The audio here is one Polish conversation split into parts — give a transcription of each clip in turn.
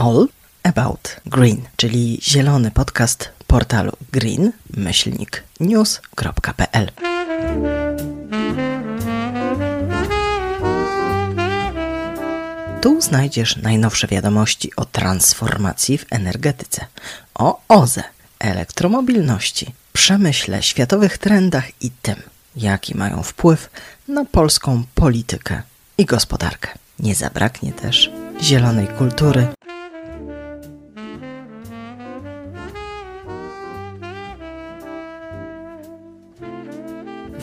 All About Green, czyli zielony podcast portalu green-news.pl. Tu znajdziesz najnowsze wiadomości o transformacji w energetyce, o OZE, elektromobilności, przemyśle, światowych trendach i tym, jaki mają wpływ na polską politykę i gospodarkę. Nie zabraknie też zielonej kultury.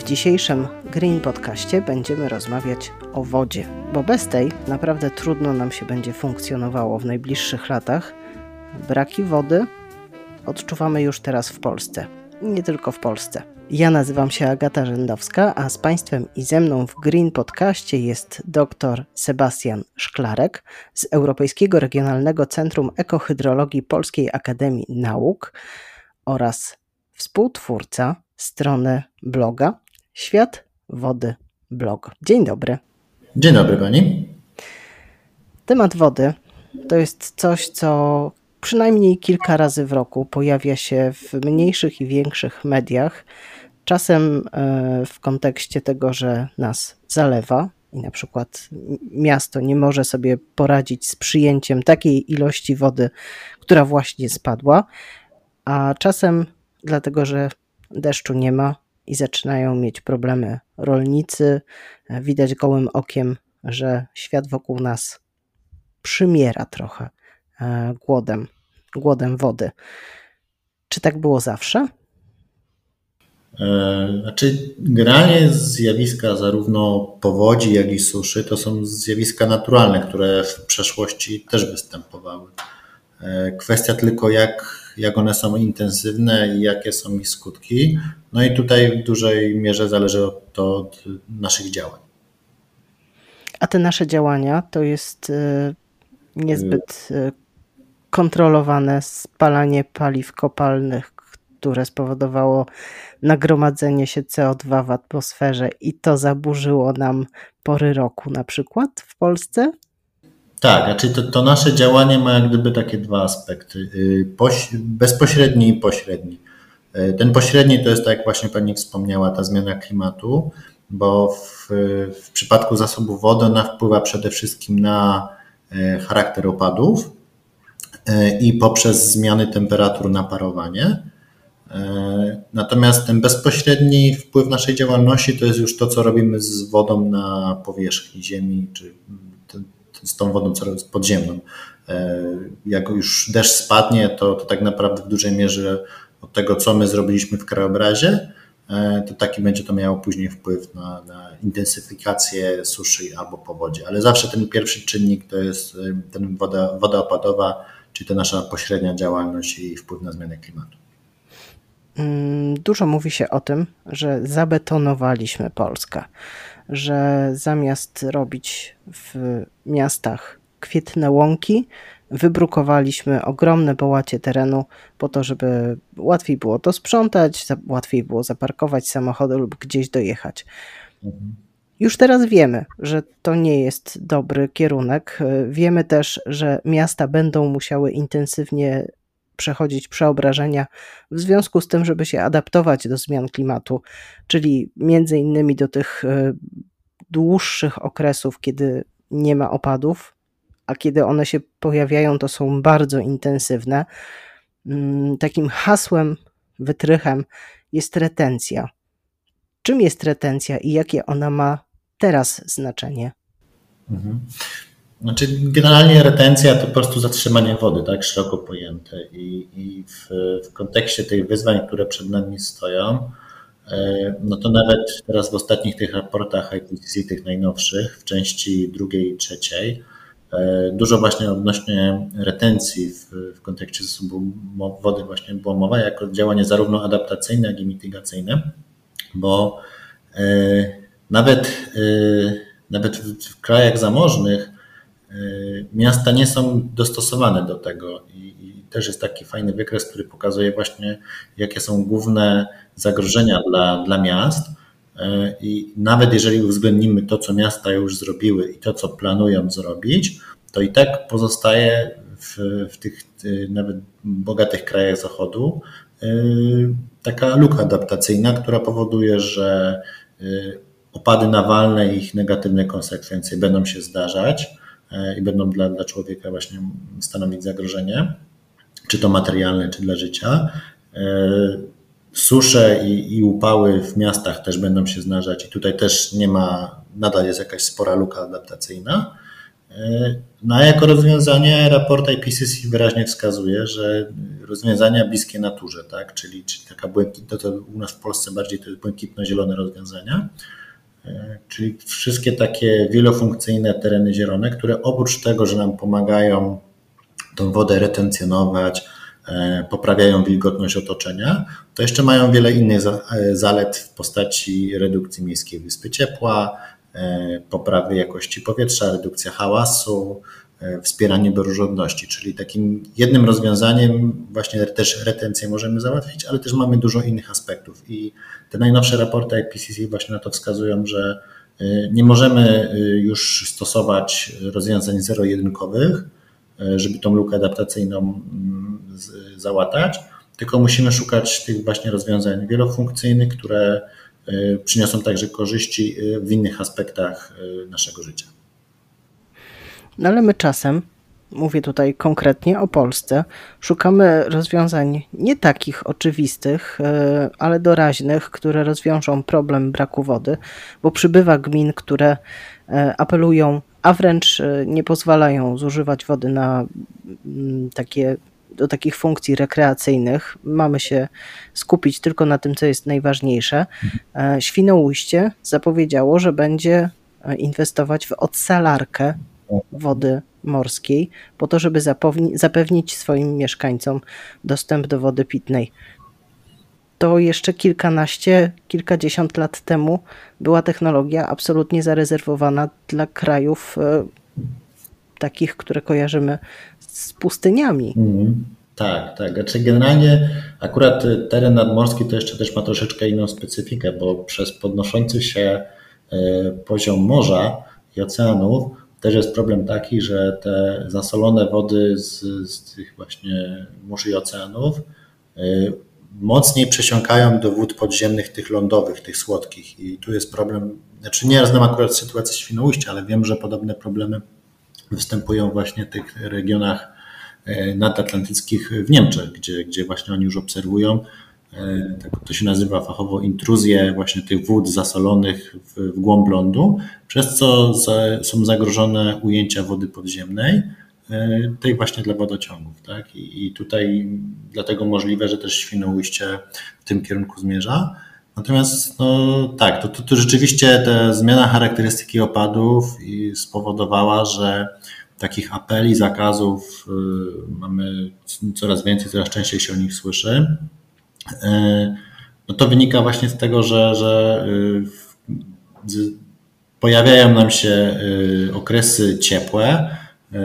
Dzisiejszym Green Podcaście będziemy rozmawiać o wodzie, bo bez tej naprawdę trudno nam się będzie funkcjonowało w najbliższych latach. Braki wody odczuwamy już teraz w Polsce, nie tylko w Polsce. Ja nazywam się Agata Rzędowska, a z Państwem i ze mną w Green Podcaście jest dr Sebastian Szklarek z Europejskiego Regionalnego Centrum Ekohydrologii Polskiej Akademii Nauk oraz współtwórca strony bloga Świat Wody Blog. Dzień dobry. Dzień dobry Pani. Temat wody to jest coś, co przynajmniej kilka razy w roku pojawia się w mniejszych i większych mediach Czasem e, w kontekście tego, że nas zalewa i na przykład miasto nie może sobie poradzić z przyjęciem takiej ilości wody, która właśnie spadła, a czasem dlatego, że deszczu nie ma i zaczynają mieć problemy rolnicy. Widać gołym okiem, że świat wokół nas przymiera trochę e, głodem, głodem wody. Czy tak było zawsze? E, znaczy, generalnie zjawiska zarówno powodzi, jak i suszy to są zjawiska naturalne, które w przeszłości też występowały. E, kwestia tylko, jak, jak one są intensywne i jakie są ich skutki. No i tutaj w dużej mierze zależy to od naszych działań. A te nasze działania to jest e, niezbyt kontrolowane spalanie paliw kopalnych, które spowodowało nagromadzenie się CO2 w atmosferze i to zaburzyło nam pory roku na przykład w Polsce? Tak, znaczy to, to nasze działanie ma jak gdyby takie dwa aspekty, y, Poś, bezpośredni i pośredni. Y, ten pośredni to jest, tak jak właśnie Pani wspomniała, ta zmiana klimatu, bo w, w przypadku zasobów wody ona wpływa przede wszystkim na y, charakter opadów i poprzez zmiany temperatur na parowanie. Natomiast ten bezpośredni wpływ naszej działalności to jest już to, co robimy z wodą na powierzchni Ziemi, czy z tą wodą podziemną. E, jak już deszcz spadnie, to, to tak naprawdę w dużej mierze od tego, co my zrobiliśmy w krajobrazie, e, to taki będzie to miało później wpływ na, na intensyfikację suszy albo powodzi. Ale zawsze ten pierwszy czynnik to jest ten woda, woda opadowa, czyli ta nasza pośrednia działalność i wpływ na zmianę klimatu. Mm, dużo mówi się o tym, że zabetonowaliśmy Polskę, że zamiast robić w miastach kwietne łąki, wybrukowaliśmy ogromne połacie terenu po to, żeby łatwiej było to sprzątać, łatwiej było zaparkować samochody lub gdzieś dojechać. Mhm. Już teraz wiemy, że to nie jest dobry kierunek. Wiemy też, że miasta będą musiały intensywnie przechodzić przeobrażenia w związku z tym, żeby się adaptować do zmian klimatu, czyli między innymi do tych e, dłuższych okresów, kiedy nie ma opadów, a kiedy one się pojawiają, to są bardzo intensywne. Mm, takim hasłem, wytrychem jest retencja. Czym jest retencja i jakie ona ma teraz znaczenie? Mhm. Znaczy, generalnie retencja to po prostu zatrzymanie wody, tak szeroko pojęte. I, i w, w kontekście tych wyzwań, które przed nami stoją, e, no to nawet teraz w ostatnich tych raportach IPCC, tych najnowszych, w części drugiej i trzeciej, e, dużo właśnie odnośnie retencji w, w kontekście zasobu wody właśnie było mowa, jako działanie zarówno adaptacyjne, jak i mitygacyjne, bo e, nawet, nawet w krajach zamożnych miasta nie są dostosowane do tego i, i, też jest taki fajny wykres, który pokazuje właśnie, jakie są główne zagrożenia dla, dla miast. Y, I nawet jeżeli uwzględnimy to, co miasta już zrobiły i to, co planują zrobić, to i tak pozostaje w, w tych nawet bogatych krajach zachodu taka luka adaptacyjna, która powoduje, że opady nawalne i ich negatywne konsekwencje będą się zdarzać i będą dla, dla człowieka właśnie stanowić zagrożenie, czy to materialne, czy dla życia. Susze i, i upały w miastach też będą się zdarzać i tutaj też nie ma, nadal jest jakaś spora luka adaptacyjna. No a jako rozwiązanie raport IPCC wyraźnie wskazuje, że rozwiązania bliskie naturze, tak? czyli, czyli taka błękitno, to u nas w Polsce bardziej to jest błękitno-zielone rozwiązania, czyli wszystkie takie wielofunkcyjne tereny zielone, które oprócz tego, że nam pomagają tą wodę retencjonować, E, poprawiają wilgotność otoczenia, to jeszcze mają wiele innych e, zalet w postaci redukcji miejskiej wyspy ciepła, e, poprawy jakości powietrza, redukcja hałasu, wspieranie bioróżnorodności, czyli takim jednym rozwiązaniem właśnie też retencję możemy załatwić, ale też mamy dużo innych aspektów. I te najnowsze raporty IPCC właśnie na to wskazują, że nie możemy już stosować rozwiązań zero-jedynkowych, żeby tą lukę adaptacyjną mm, załatać, tylko musimy szukać tych właśnie rozwiązań wielofunkcyjnych, które y, przyniosą także korzyści y, w innych aspektach y, naszego życia. No ale my czasem, mówię tutaj konkretnie o Polsce, szukamy rozwiązań nie takich oczywistych, ale doraźnych, które rozwiążą problem braku wody, bo przybywa gmin, które apelują, a wręcz nie pozwalają zużywać wody na mm, takie do takich funkcji rekreacyjnych mamy się skupić tylko na tym, co jest najważniejsze. E, Świnoujście zapowiedziało, że będzie e, inwestować w odsalarkę wody morskiej, po to, żeby zapewnić swoim mieszkańcom dostęp do wody pitnej. To jeszcze kilkanaście, kilkadziesiąt lat temu była technologia absolutnie zarezerwowana dla krajów e, takich, które kojarzymy z pustyniami. Mm, tak, tak. Znaczy generalnie akurat teren nadmorski to jeszcze też ma troszeczkę inną specyfikę, bo przez podnoszący się e, poziom morza i oceanów też jest problem taki, że te zasolone wody z, z tych właśnie mórz i oceanów e, mocniej przesiąkają do wód podziemnych, tych lądowych, tych słodkich. I tu jest problem, znaczy nie znam akurat sytuacji Świnoujścia, ale wiem, że podobne problemy występują właśnie w tych regionach e, nadatlantyckich w Niemczech, gdzie, gdzie właśnie oni już obserwują, tak to się nazywa fachowo intruzję właśnie tych wód zasolonych w, w głąb lądu, przez co za, są zagrożone ujęcia wody podziemnej, e, tej właśnie dla wodociągów. Tak? I, I tutaj dlatego możliwe, że też Świnoujście w tym kierunku zmierza. Natomiast no, tak, to, to, to rzeczywiście ta zmiana charakterystyki opadów spowodowała, że takich apeli, zakazów y, mamy coraz więcej, coraz częściej się o nich słyszy. Y, no to wynika właśnie z tego, że, że y, pojawiają nam się okresy ciepłe,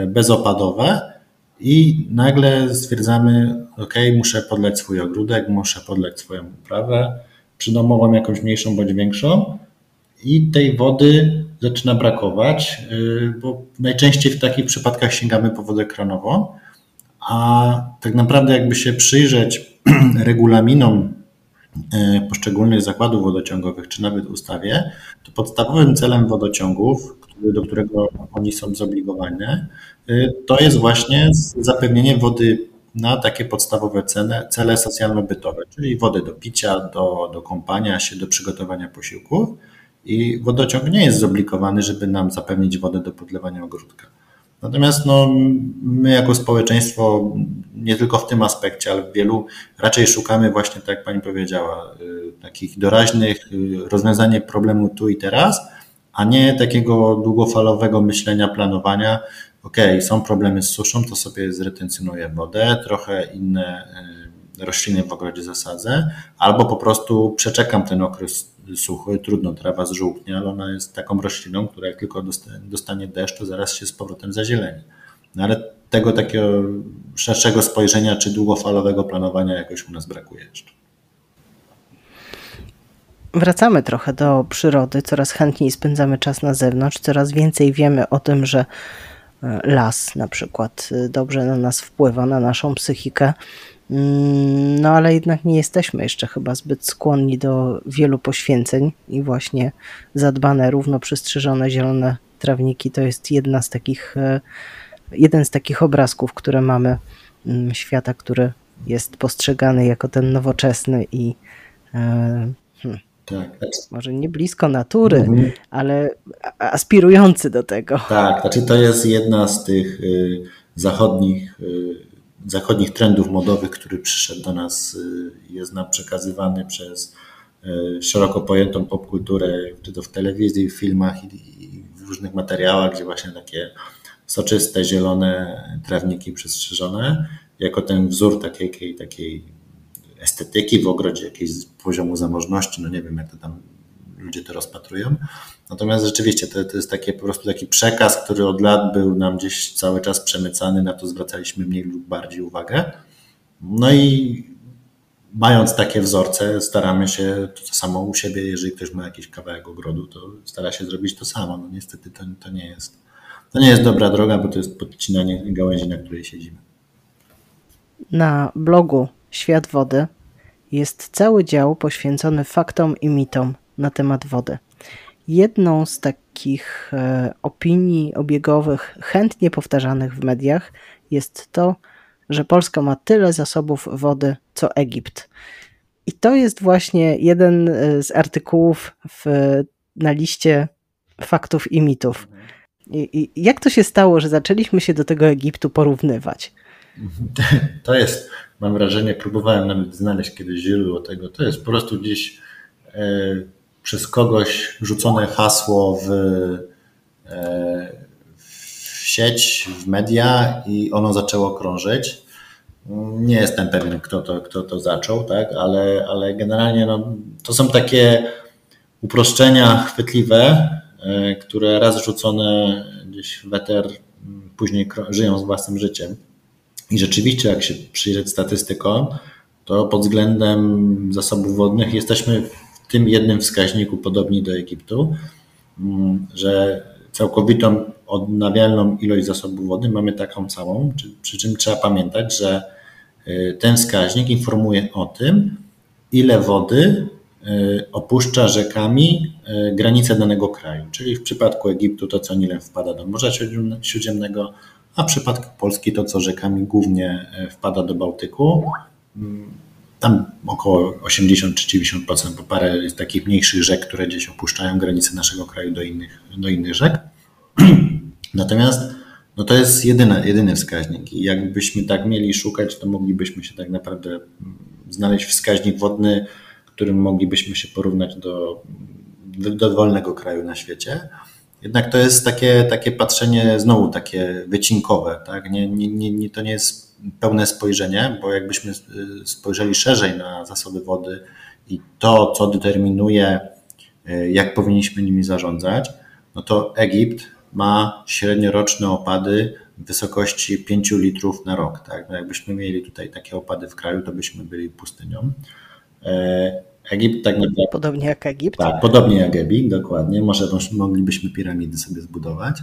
bezopadowe i nagle stwierdzamy, ok, muszę podleć swój ogródek, muszę podleć swoją uprawę, przydomową jakąś mniejszą bądź większą i tej wody zaczyna brakować, y, bo najczęściej w takich przypadkach sięgamy po wodę kranową, a tak naprawdę jakby się przyjrzeć regulaminom y, poszczególnych zakładów wodociągowych, czy nawet ustawie, to podstawowym celem wodociągów, do którego oni są zobligowani, y, to jest właśnie zapewnienie wody na takie podstawowe cele, cele socjalno-bytowe, czyli wodę do picia, do, do kąpania się, do przygotowania posiłków. I wodociąg nie jest zobligowany, żeby nam zapewnić wodę do podlewania ogródka. Natomiast no, my jako społeczeństwo, nie tylko w tym aspekcie, ale w wielu, raczej szukamy właśnie, tak jak Pani powiedziała, y, takich doraźnych y, rozwiązania problemu tu i teraz, a nie takiego długofalowego myślenia, planowania, ok, są problemy z suszą, to sobie zretencjonuję wodę, trochę inne e, rośliny w ogrodzie zasadzę, albo po prostu przeczekam ten okres suchy, trudno, trawa zżółknie, ale ona jest taką rośliną, która jak tylko dostanie deszcz, to zaraz się z powrotem zazieleni. No ale tego takiego szerszego spojrzenia czy długofalowego planowania jakoś u nas brakuje jeszcze. Wracamy trochę do przyrody, coraz chętniej spędzamy czas na zewnątrz, coraz więcej wiemy o tym, że las na przykład dobrze na nas wpływa, na naszą psychikę. Mm, no ale jednak nie jesteśmy jeszcze chyba zbyt skłonni do wielu poświęceń i właśnie zadbane, równo przystrzyżone zielone trawniki to jest jedna z takich, e, jeden z takich obrazków, które mamy mm, świata, który jest postrzegany jako ten nowoczesny i e, hmm, tak. może nie blisko natury, mhm. ale aspirujący do tego. Tak, znaczy to jest jedna z tych y, zachodnich y, zachodnich trendów modowych, który przyszedł do nas, y, jest nam przekazywany przez y, szeroko pojętą popkulturę, czy to w telewizji, w filmach i w różnych materiałach, gdzie właśnie takie soczyste, zielone trawniki przestrzeżone, jako ten wzór takiej, takiej estetyki w ogrodzie, jakiegoś poziomu zamożności, no nie wiem jak to tam ludzie to rozpatrują. Natomiast rzeczywiście to, to jest takie, po prostu taki przekaz, który od lat był nam gdzieś cały czas przemycany, na to zwracaliśmy mniej lub bardziej uwagę. No i mając takie wzorce, staramy się to samo u siebie, jeżeli ktoś ma jakiś kawałek ogrodu, to stara się zrobić to samo. No niestety to, to nie jest to nie jest dobra droga, bo to jest podcinanie gałęzi, na której siedzimy. Na blogu Świat Wody jest cały dział poświęcony faktom i mitom na temat wody. Jedną z takich e, opinii obiegowych, chętnie powtarzanych w mediach, jest to, że Polska ma tyle zasobów wody co Egipt. I to jest właśnie jeden e, z artykułów w, na liście faktów i mitów. I, I, jak to się stało, że zaczęliśmy się do tego Egiptu porównywać? To jest, mam wrażenie, próbowałem nawet znaleźć kiedyś źródło tego. To jest po prostu gdzieś e, przez kogoś rzucone hasło w, e, w sieć, w media i ono zaczęło krążyć. Nie jestem pewien, kto to, kto to zaczął, tak? ale, ale generalnie no, to są takie uproszczenia chwytliwe, e, które raz rzucone gdzieś w weter, później żyją z własnym życiem. I rzeczywiście, jak się przyjrzeć statystykom, to pod względem zasobów wodnych jesteśmy tym jednym wskaźniku podobni do Egiptu, mm, że całkowitą odnawialną ilość zasobów wody mamy taką samą, przy czym trzeba pamiętać, że y, ten wskaźnik informuje o tym, ile wody y, opuszcza rzekami y, granice danego kraju. Czyli w przypadku Egiptu to, co Nilem wpada do Morza Śródziemnego, a w przypadku Polski to, co rzekami głównie wpada do Bałtyku. Tam około 80 czy 90%, bo parę jest takich mniejszych rzek, które gdzieś opuszczają granice naszego kraju do innych, do innych rzek. Natomiast no to jest jedyny, jedyny wskaźnik i jakbyśmy tak mieli szukać, to moglibyśmy się tak naprawdę znaleźć wskaźnik wodny, którym moglibyśmy się porównać do, do dowolnego kraju na świecie. Jednak to jest takie, takie patrzenie znowu takie wycinkowe, tak? Nie, nie, nie, to nie jest pełne spojrzenie, bo jakbyśmy y, spojrzeli szerzej na zasoby wody i to, co determinuje, y, jak powinniśmy nimi zarządzać, no to Egipt ma średnioroczne opady w wysokości 5 litrów na rok. Tak? No jakbyśmy mieli tutaj takie opady w kraju, to byśmy byli pustynią. E, Egipt tak naprawdę. Podobnie jak Egipt? Tak, podobnie jak Egipt, dokładnie. Może moglibyśmy piramidy sobie zbudować.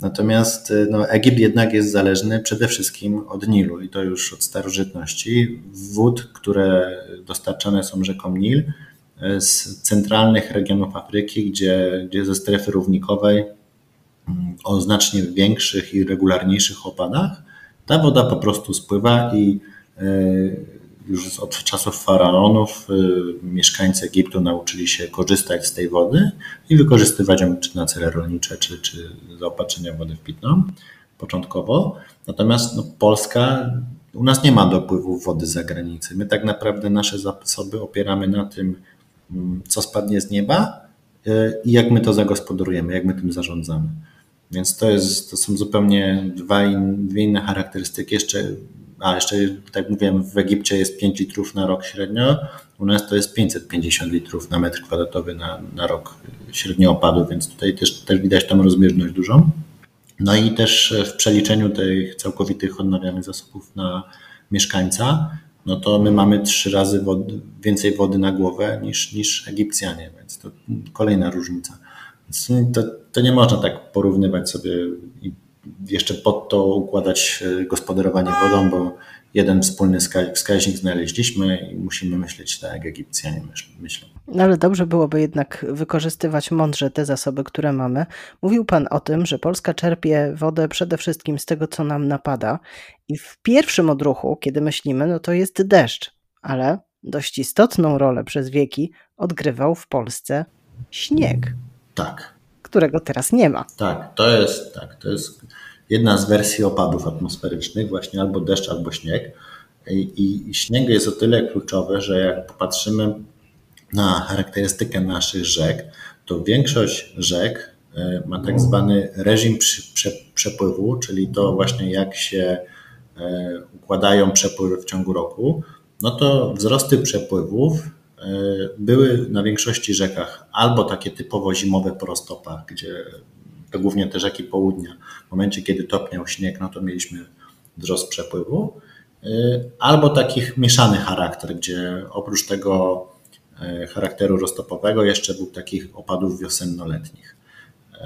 Natomiast no, Egipt jednak jest zależny przede wszystkim od Nilu i to już od starożytności. Wód, które dostarczane są rzeką Nil y, z centralnych regionów Afryki, gdzie, gdzie ze strefy równikowej mm, o znacznie większych i regularniejszych opadach, ta woda po prostu spływa i y, już od czasów faraonów y, mieszkańcy Egiptu nauczyli się korzystać z tej wody i wykorzystywać ją czy na cele rolnicze, czy, czy zaopatrzenia wody w pitną początkowo. Natomiast no, Polska, u nas nie ma dopływu wody z zagranicy. My tak naprawdę nasze zasoby opieramy na tym, mm, co spadnie z nieba y, i jak my to zagospodarujemy, jak my tym zarządzamy. Więc to, jest, to są zupełnie dwa in, dwie inne charakterystyki. Jeszcze a jeszcze, tak mówiłem, w Egipcie jest 5 litrów na rok średnio, u nas to jest 550 litrów na metr kwadratowy na, na rok średnio opadu, więc tutaj też, też widać tą rozbieżność dużą. No i też w przeliczeniu tych całkowitych odnawialnych zasobów na mieszkańca, no to my mamy trzy razy wody, więcej wody na głowę niż, niż Egipcjanie, więc to kolejna różnica. Więc to, to nie można tak porównywać sobie i jeszcze pod to układać gospodarowanie wodą, bo jeden wspólny wskaźnik znaleźliśmy i musimy myśleć tak, jak Egipcjanie myślą. No ale dobrze byłoby jednak wykorzystywać mądrze te zasoby, które mamy. Mówił Pan o tym, że Polska czerpie wodę przede wszystkim z tego, co nam napada i w pierwszym odruchu, kiedy myślimy, no to jest deszcz, ale dość istotną rolę przez wieki odgrywał w Polsce śnieg. Tak. Którego teraz nie ma. Tak, to jest tak, to jest jedna z wersji opadów atmosferycznych, właśnie albo deszcz, albo śnieg. I, i śnieg jest o tyle kluczowy, że jak popatrzymy na charakterystykę naszych rzek, to większość rzek e, ma tak zwany reżim przepływu, czyli to właśnie jak się e, układają przepływy w ciągu roku, no to wzrosty przepływów e, były na większości rzekach albo takie typowo zimowe po roztopach, gdzie to głównie te rzeki południa. W momencie, kiedy topniał śnieg, no to mieliśmy wzrost przepływu. Y, albo takich mieszany charakter, gdzie oprócz tego y, charakteru roztopowego jeszcze był takich opadów wiosennoletnich. Y,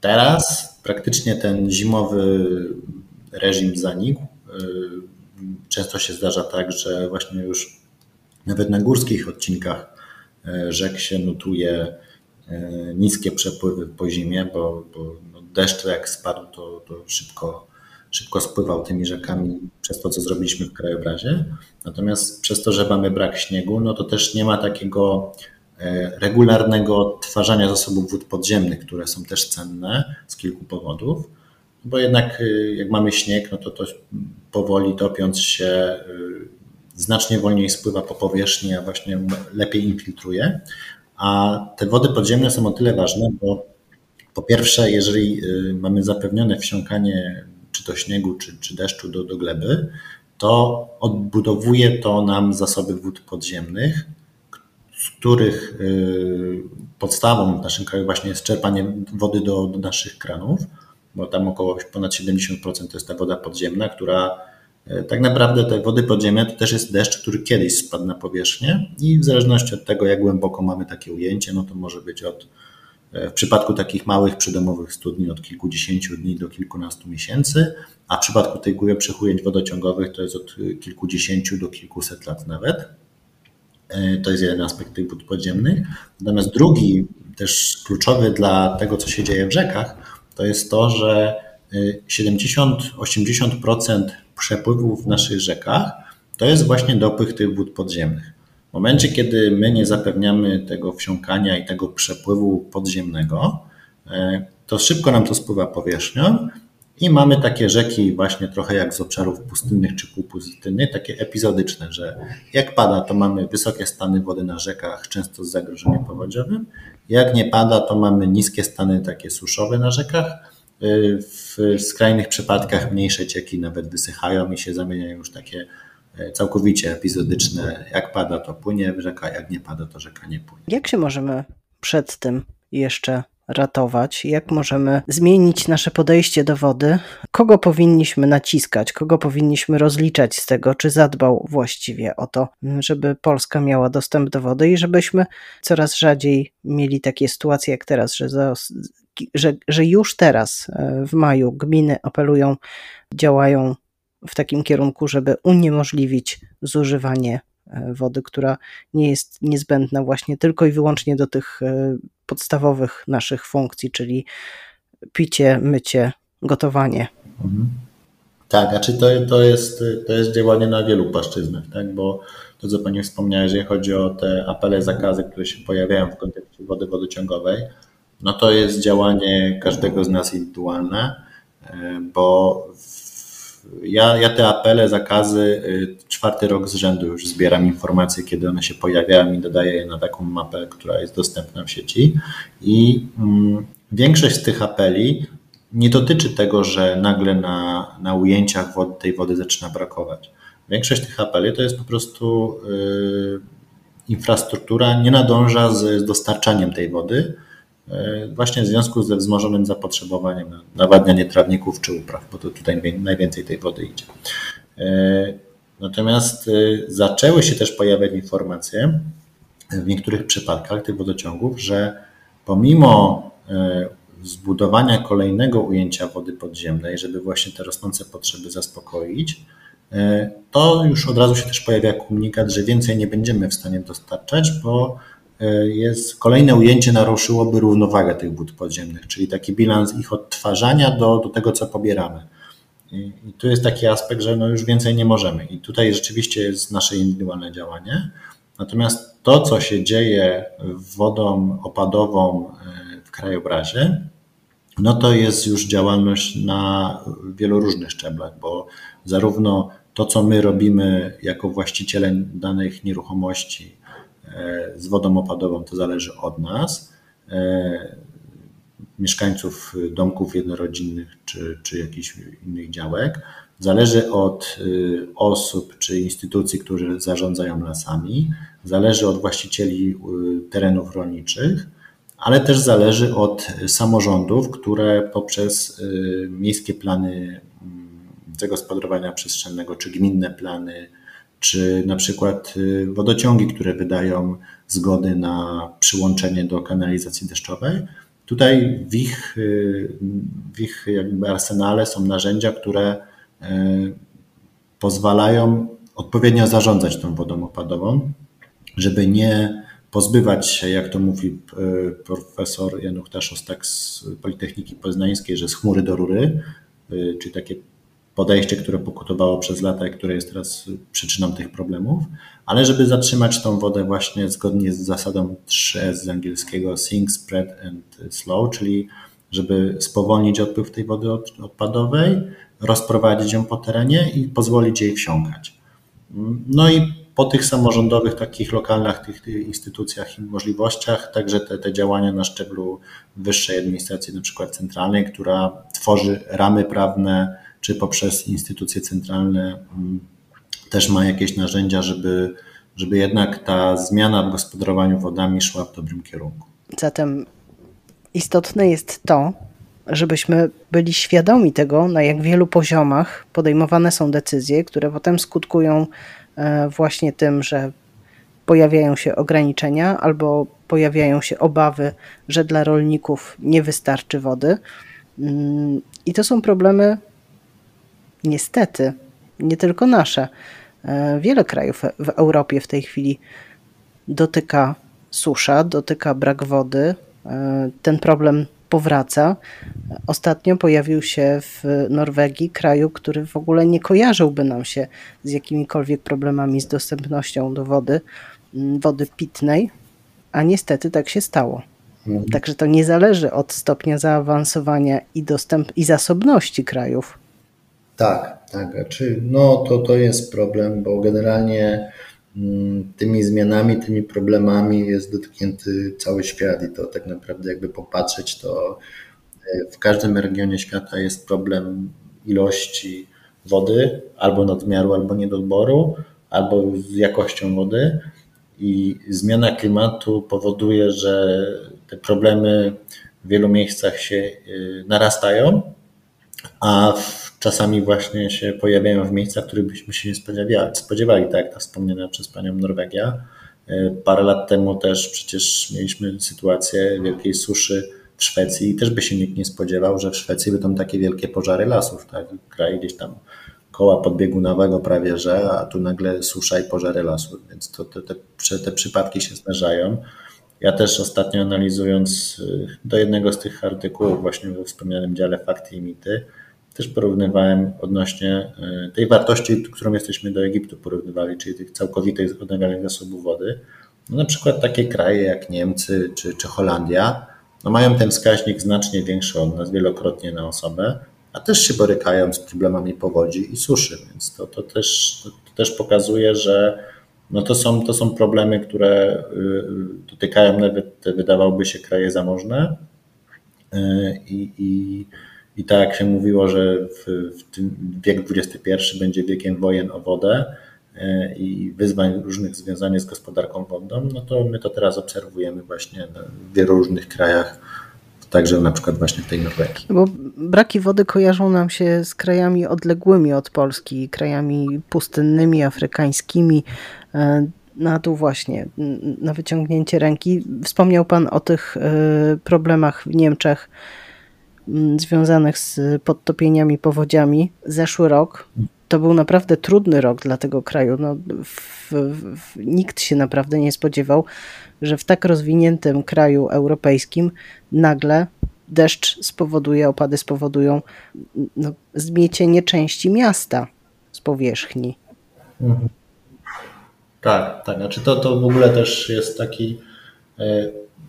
teraz praktycznie ten zimowy reżim zanikł. Często się zdarza tak, że właśnie już nawet na górskich odcinkach rzek się notuje niskie przepływy po zimie, bo, bo no deszcz jak spadł, to, to szybko, szybko spływał tymi rzekami przez to, co zrobiliśmy w krajobrazie. Natomiast przez to, że mamy brak śniegu, no to też nie ma takiego e, regularnego odtwarzania zasobów wód podziemnych, które są też cenne z kilku powodów, bo jednak e, jak mamy śnieg, no to to powoli topiąc się znacznie wolniej spływa po powierzchni, a właśnie lepiej infiltruje. A te wody podziemne są o tyle ważne, bo po pierwsze, jeżeli y, mamy zapewnione wsiąkanie czy to śniegu, czy, czy deszczu do, do gleby, to odbudowuje to nam zasoby wód podziemnych, z których y, podstawą w naszym kraju właśnie jest czerpanie wody do, do naszych kranów, bo tam około ponad 70% to jest ta woda podziemna, która tak naprawdę te wody podziemne to też jest deszcz, który kiedyś spadł na powierzchnię i w zależności od tego, jak głęboko mamy takie ujęcie, no to może być od e, w przypadku takich małych przydomowych studni od kilkudziesięciu dni do kilkunastu miesięcy, a w przypadku tych głębszych ujęć wodociągowych to jest od kilkudziesięciu do kilkuset lat nawet. E, to jest jeden aspekt tych wód podziemnych. Natomiast drugi, też kluczowy dla tego, co się dzieje w rzekach, to jest to, że 70-80% przepływów w naszych rzekach to jest właśnie dopych tych wód podziemnych. W momencie, kiedy my nie zapewniamy tego wsiąkania i tego przepływu podziemnego, e, to szybko nam to spływa powierzchnią i mamy takie rzeki właśnie trochę jak z obszarów pustynnych czy półpustynnych, takie epizodyczne, że jak pada, to mamy wysokie stany wody na rzekach, często z zagrożeniem powodziowym. Jak nie pada, to mamy niskie stany takie suszowe na rzekach, w skrajnych przypadkach mniejsze cieki nawet wysychają i się zamieniają już takie e, całkowicie epizodyczne. Jak pada, to płynie rzeka, jak nie pada, to rzeka nie płynie. Jak się możemy przed tym jeszcze ratować? Jak możemy zmienić nasze podejście do wody? Kogo powinniśmy naciskać? Kogo powinniśmy rozliczać z tego, czy zadbał właściwie o to, żeby Polska miała dostęp do wody i żebyśmy coraz rzadziej mieli takie sytuacje jak teraz, że że, że już teraz e, w maju gminy apelują, działają w takim kierunku, żeby uniemożliwić zużywanie e, wody, która nie jest niezbędna właśnie tylko i wyłącznie do tych e, podstawowych naszych funkcji, czyli picie, mycie, gotowanie. Mhm. Tak, a czy to, to, jest, to jest działanie na wielu płaszczyznach, tak? bo to, co Pani wspomniała, jeżeli chodzi o te apele, zakazy, które się pojawiają w kontekście wody wodociągowej, no to jest działanie każdego z nas indywidualne, e, bo ja, ja te apele, zakazy e, czwarty rok z rzędu już zbieram informacje, kiedy one się pojawiają i dodaję je na taką mapę, która jest dostępna w sieci. I mm, większość z tych apeli nie dotyczy tego, że nagle na, na ujęciach wody, tej wody zaczyna brakować. Większość tych apeli to jest po prostu y, infrastruktura nie nadąża z dostarczaniem tej wody, właśnie w związku ze wzmożonym zapotrzebowaniem na nawadnianie trawników czy upraw, bo to tutaj najwięcej tej wody idzie. E, natomiast e, zaczęły się też pojawiać informacje w niektórych przypadkach tych wodociągów, że pomimo zbudowania kolejnego ujęcia wody podziemnej, żeby właśnie te rosnące potrzeby zaspokoić, to już od razu się też pojawia komunikat, że więcej nie będziemy w stanie dostarczać, bo jest kolejne ujęcie naruszyłoby równowagę tych wód podziemnych, czyli taki bilans ich odtwarzania do, do tego, co pobieramy. I, I tu jest taki aspekt, że no już więcej nie możemy. I tutaj rzeczywiście jest nasze indywidualne działanie. Natomiast to, co się dzieje wodą opadową e, w krajobrazie, no to jest już działalność na wielu różnych szczeblach, bo zarówno to, co my robimy jako właściciele danych nieruchomości e, z wodą opadową, to zależy od nas. E, mieszkańców domków jednorodzinnych czy, czy jakichś innych działek. Zależy od y, osób czy instytucji, które zarządzają lasami, zależy od właścicieli y, terenów rolniczych, ale też zależy od samorządów, które poprzez y, miejskie plany mm, zagospodarowania przestrzennego, czy gminne plany, czy na przykład wodociągi, które wydają zgody na przyłączenie do kanalizacji deszczowej, Tutaj w ich, w ich jakby arsenale są narzędzia, które e, pozwalają odpowiednio zarządzać tą wodą opadową, żeby nie pozbywać się, jak to mówi profesor Janusz Taszostak z Politechniki Poznańskiej, że z chmury do rury, czyli takie podejście, które pokutowało przez lata i które jest teraz przyczyną tych problemów, ale żeby zatrzymać tą wodę właśnie zgodnie z zasadą 3S z angielskiego sink, spread and slow, czyli żeby spowolnić odpływ tej wody odpadowej, rozprowadzić ją po terenie i pozwolić jej wsiąkać. No i po tych samorządowych, takich lokalnych tych, tych instytucjach i możliwościach, także te, te działania na szczeblu wyższej administracji, na przykład centralnej, która tworzy ramy prawne, czy poprzez instytucje centralne mm, też ma jakieś narzędzia, żeby, żeby jednak ta zmiana w gospodarowaniu wodami szła w dobrym kierunku. Zatem istotne jest to, żebyśmy byli świadomi tego, na jak wielu poziomach podejmowane są decyzje, które potem skutkują e, właśnie tym, że pojawiają się ograniczenia albo pojawiają się obawy, że dla rolników nie wystarczy wody. Mm, I to są problemy niestety, nie tylko nasze. E, wiele krajów w Europie w tej chwili dotyka susza, dotyka brak wody. E, ten problem powraca. Ostatnio pojawił się w Norwegii, kraju, który w ogóle nie kojarzyłby nam się z jakimikolwiek problemami z dostępnością do wody, wody pitnej, a niestety tak się stało. Mhm. Także to nie zależy od stopnia zaawansowania i, dostęp, i zasobności krajów, tak, tak. Znaczy, no to, to jest problem, bo generalnie mm, tymi zmianami, tymi problemami jest dotknięty cały świat i to tak naprawdę jakby popatrzeć, to e, w każdym regionie świata jest problem ilości wody, albo nadmiaru, albo niedoboru, albo z jakością wody. I zmiana klimatu powoduje, że te problemy w wielu miejscach się e, narastają, a czasami właśnie się pojawiają w miejscach, których byśmy się nie spodziewali, spodziewali tak jak ta wspomniana przez panią Norwegia. E, parę lat temu też przecież mieliśmy sytuację wielkiej suszy w Szwecji i też by się nikt nie spodziewał, że w Szwecji będą takie wielkie pożary lasów, tak? Kraj gdzieś tam koła podbiegunowego prawie, że, a tu nagle susza i pożary lasów, więc to, te, te, te przypadki się zdarzają. Ja też ostatnio analizując e, do jednego z tych artykułów właśnie we wspomnianym dziale Fakty i Mity, też porównywałem odnośnie e, tej wartości, którą jesteśmy do Egiptu porównywali, czyli tych całkowitych odnawialnych zasobów wody. No na przykład takie kraje jak Niemcy czy, czy Holandia no mają ten wskaźnik znacznie większy od nas, wielokrotnie na osobę, a też się borykają z problemami powodzi i suszy, więc to, to, też, to, to też pokazuje, że no to, są, to są problemy, które y, y, dotykają nawet, wydawałoby się, kraje zamożne y, i, i i tak jak się mówiło, że w, w tym wiek XXI będzie wiekiem wojen o wodę e, i wyzwań różnych związanych z gospodarką wodną, no to my to teraz obserwujemy właśnie w wielu różnych krajach, także na przykład właśnie w tej Norwegii. Bo braki wody kojarzą nam się z krajami odległymi od Polski, krajami pustynnymi, afrykańskimi. E, na tu właśnie, na wyciągnięcie ręki. Wspomniał Pan o tych e, problemach w Niemczech związanych z podtopieniami, powodziami. Zeszły rok to był naprawdę trudny rok dla tego kraju. No, w, w, nikt się naprawdę nie spodziewał, że w tak rozwiniętym kraju europejskim nagle deszcz spowoduje, opady spowodują no, zmiecienie części miasta z powierzchni. Mhm. Tak, tak. Znaczy to, to w ogóle też jest taki.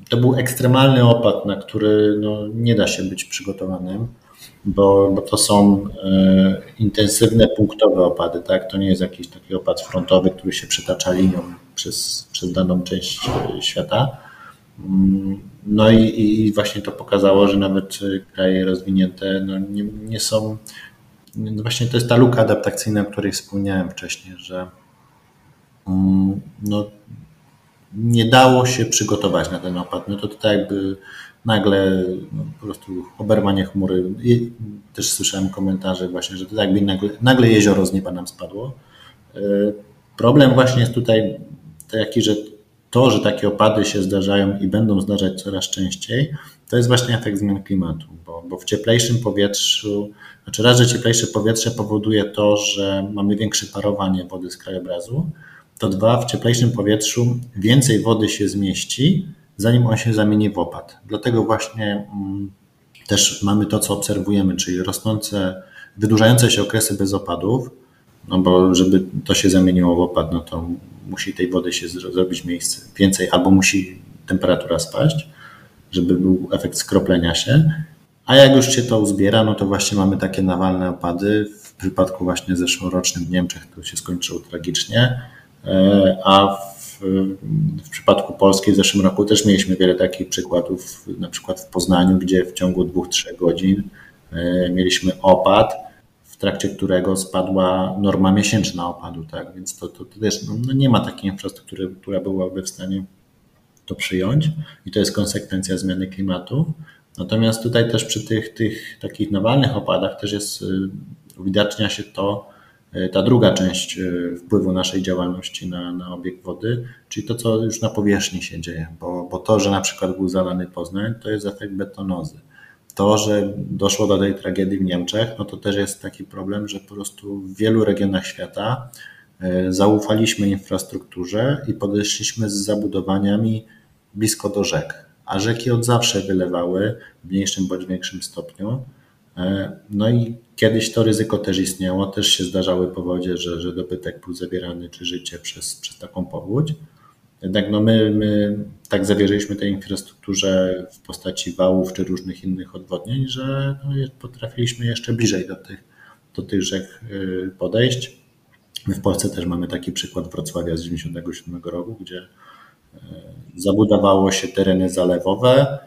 E, to był ekstremalny opad, na który no, nie da się być przygotowanym, bo, bo to są e, intensywne, punktowe opady. Tak? To nie jest jakiś taki opad frontowy, który się przytacza linią przez, przez daną część e, świata. Mm, no i, i właśnie to pokazało, że nawet kraje rozwinięte no, nie, nie są. No właśnie to jest ta luka adaptacyjna, o której wspomniałem wcześniej, że Mm, no, nie dało się przygotować na ten opad. No to tak jakby nagle no, po prostu oberwanie chmury. I też słyszałem komentarze właśnie, że to jakby nagle, nagle jezioro z nieba nam spadło. E, problem właśnie jest tutaj taki, że to, że takie opady się zdarzają i będą zdarzać coraz częściej, to jest właśnie efekt zmian klimatu, bo, bo w cieplejszym powietrzu, znaczy raz, że cieplejsze powietrze powoduje to, że mamy większe parowanie wody z krajobrazu, to dwa, w cieplejszym powietrzu więcej wody się zmieści, zanim on się zamieni w opad. Dlatego właśnie mm, też mamy to, co obserwujemy, czyli rosnące, wydłużające się okresy bez opadów, no bo żeby to się zamieniło w opad, no to musi tej wody się zrobić miejsce więcej, albo musi temperatura spaść, żeby był efekt skroplenia się. A jak już się to uzbiera, no to właśnie mamy takie nawalne opady. W przypadku właśnie zeszłorocznym w Niemczech to się skończyło tragicznie. E, a w, w przypadku Polski w zeszłym roku też mieliśmy wiele takich przykładów, na przykład w Poznaniu, gdzie w ciągu dwóch, trzech godzin e, mieliśmy opad, w trakcie którego spadła norma miesięczna opadu, tak? Więc to, to, też no, no nie ma takiej infrastruktury, która byłaby w stanie to przyjąć i to jest konsekwencja zmiany klimatu. Natomiast tutaj też przy tych, tych takich nawalnych opadach też jest, y, uwidacznia się to, ta druga część e, wpływu naszej działalności na, na obieg wody, czyli to, co już na powierzchni się dzieje, bo, bo to, że na przykład był zalany Poznań, to jest efekt betonozy. To, że doszło do tej tragedii w Niemczech, no to też jest taki problem, że po prostu w wielu regionach świata e, zaufaliśmy infrastrukturze i podeszliśmy z zabudowaniami blisko do rzek, a rzeki od zawsze wylewały w mniejszym bądź większym stopniu. No i Kiedyś to ryzyko też istniało, też się zdarzały powodzie, że, że dobytek był zabierany czy życie przez, przez taką powódź. Jednak no my, my tak zawierzyliśmy tej infrastrukturze w postaci wałów czy różnych innych odwodnień, że no potrafiliśmy jeszcze bliżej do tych, do tych rzek y, podejść. My w Polsce też mamy taki przykład Wrocławia z 97 roku, gdzie y, zabudowało się tereny zalewowe,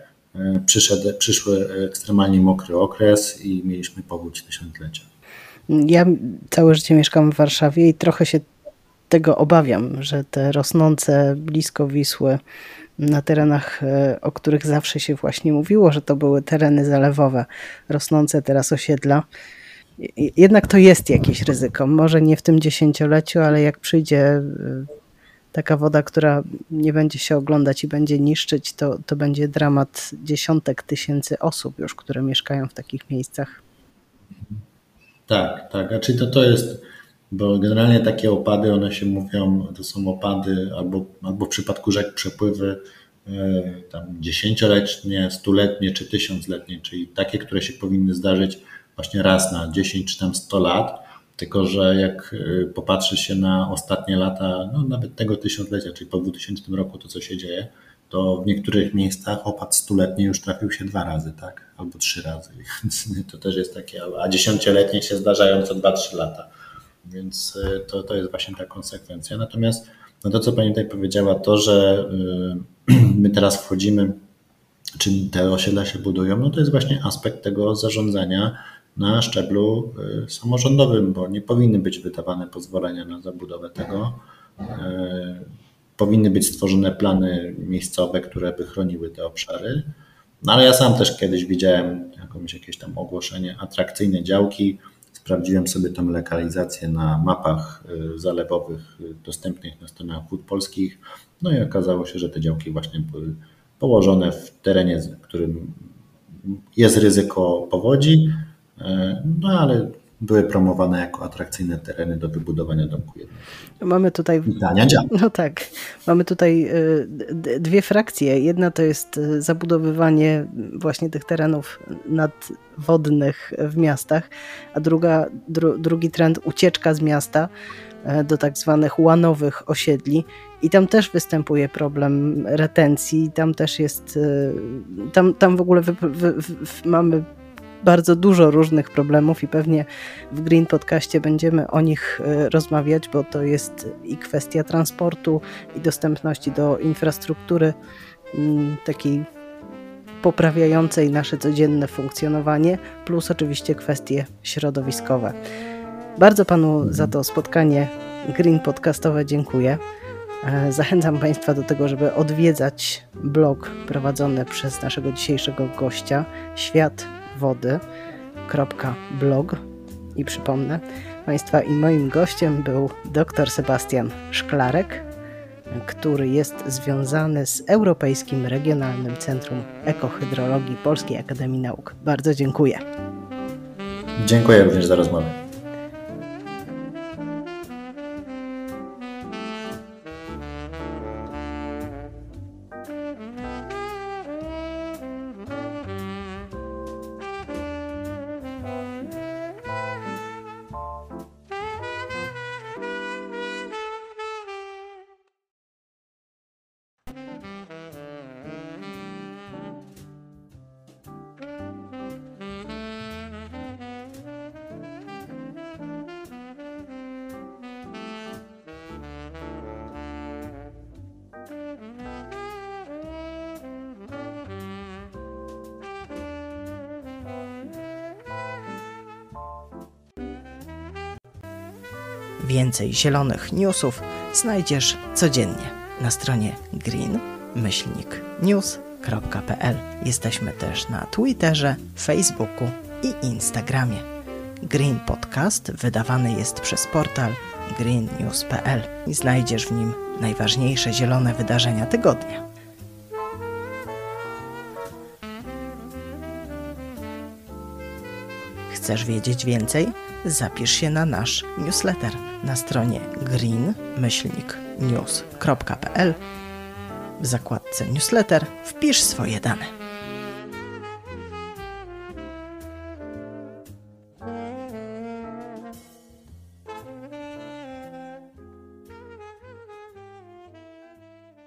Przyszedł, przyszły ekstremalnie mokry okres i mieliśmy powódź tysiąclecia. Ja całe życie mieszkam w Warszawie i trochę się tego obawiam, że te rosnące blisko Wisły na terenach, e, o których zawsze się właśnie mówiło, że to były tereny zalewowe, rosnące teraz osiedla. Jednak to jest jakieś ryzyko. Może nie w tym dziesięcioleciu, ale jak przyjdzie e, taka woda, która nie będzie się oglądać i będzie niszczyć, to, to będzie dramat dziesiątek tysięcy osób już, które mieszkają w takich miejscach. Tak, tak. A czy to, to jest, bo generalnie takie opady, one się mówią, to są opady albo, albo w przypadku rzek przepływy e, tam dziesięcioletnie, stuletnie czy tysiącletnie, czyli takie, które się powinny zdarzyć właśnie raz na 10 czy tam 100 lat tylko, że jak y, popatrzy się na ostatnie lata, no nawet tego tysiąclecia, czyli po 2000 roku, to co się dzieje, to w niektórych miejscach opad stuletni już trafił się dwa razy, tak? Albo trzy razy. To też jest takie, a dziesięcioletnie się zdarzają co dwa, trzy lata. Więc y, to, to jest właśnie ta konsekwencja. Natomiast no to, co Pani tutaj powiedziała, to, że y, my teraz wchodzimy, czy te osiedla się budują, no to jest właśnie aspekt tego zarządzania na szczeblu y, samorządowym, bo nie powinny być wydawane pozwolenia na zabudowę tego. Y, powinny być stworzone plany miejscowe, które by chroniły te obszary. No ale ja sam też kiedyś widziałem jakąś, jakieś tam ogłoszenie, atrakcyjne działki. Sprawdziłem sobie tą lokalizację na mapach y, zalewowych dostępnych na stronach wód polskich. No i okazało się, że te działki właśnie były położone w terenie, którym jest ryzyko powodzi, no ale były promowane jako atrakcyjne tereny do wybudowania domku jednego. Mamy tutaj. Tania działa. No tak. Mamy tutaj dwie frakcje. Jedna to jest zabudowywanie właśnie tych terenów nadwodnych w miastach, a druga, dru, drugi trend ucieczka z miasta E, do tak zwanych łanowych osiedli i tam też występuje problem retencji, tam też jest, e, tam, tam w ogóle wy, wy, wy, mamy bardzo dużo różnych problemów i pewnie w Green Podcaście będziemy o nich e, rozmawiać, bo to jest i kwestia transportu, i dostępności do infrastruktury mm, takiej poprawiającej nasze codzienne funkcjonowanie, plus oczywiście kwestie środowiskowe. Bardzo Panu za to spotkanie Green Podcastowe dziękuję. E, zachęcam Państwa do tego, żeby odwiedzać blog prowadzony przez naszego dzisiejszego gościa światwody.blog i przypomnę Państwa i moim gościem był dr Sebastian Szklarek, który jest związany z Europejskim Regionalnym Centrum Ekohydrologii Polskiej Akademii Nauk. Bardzo dziękuję. Dziękuję również za rozmowę. Więcej zielonych newsów znajdziesz codziennie na stronie green-news.pl. Jesteśmy też na Twitterze, Facebooku i Instagramie. Green Podcast wydawany jest przez portal greennews.pl i znajdziesz w nim najważniejsze zielone wydarzenia tygodnia. Chcesz wiedzieć więcej? Zapisz się na nasz newsletter na stronie green-news.pl. W zakładce newsletter wpisz swoje dane.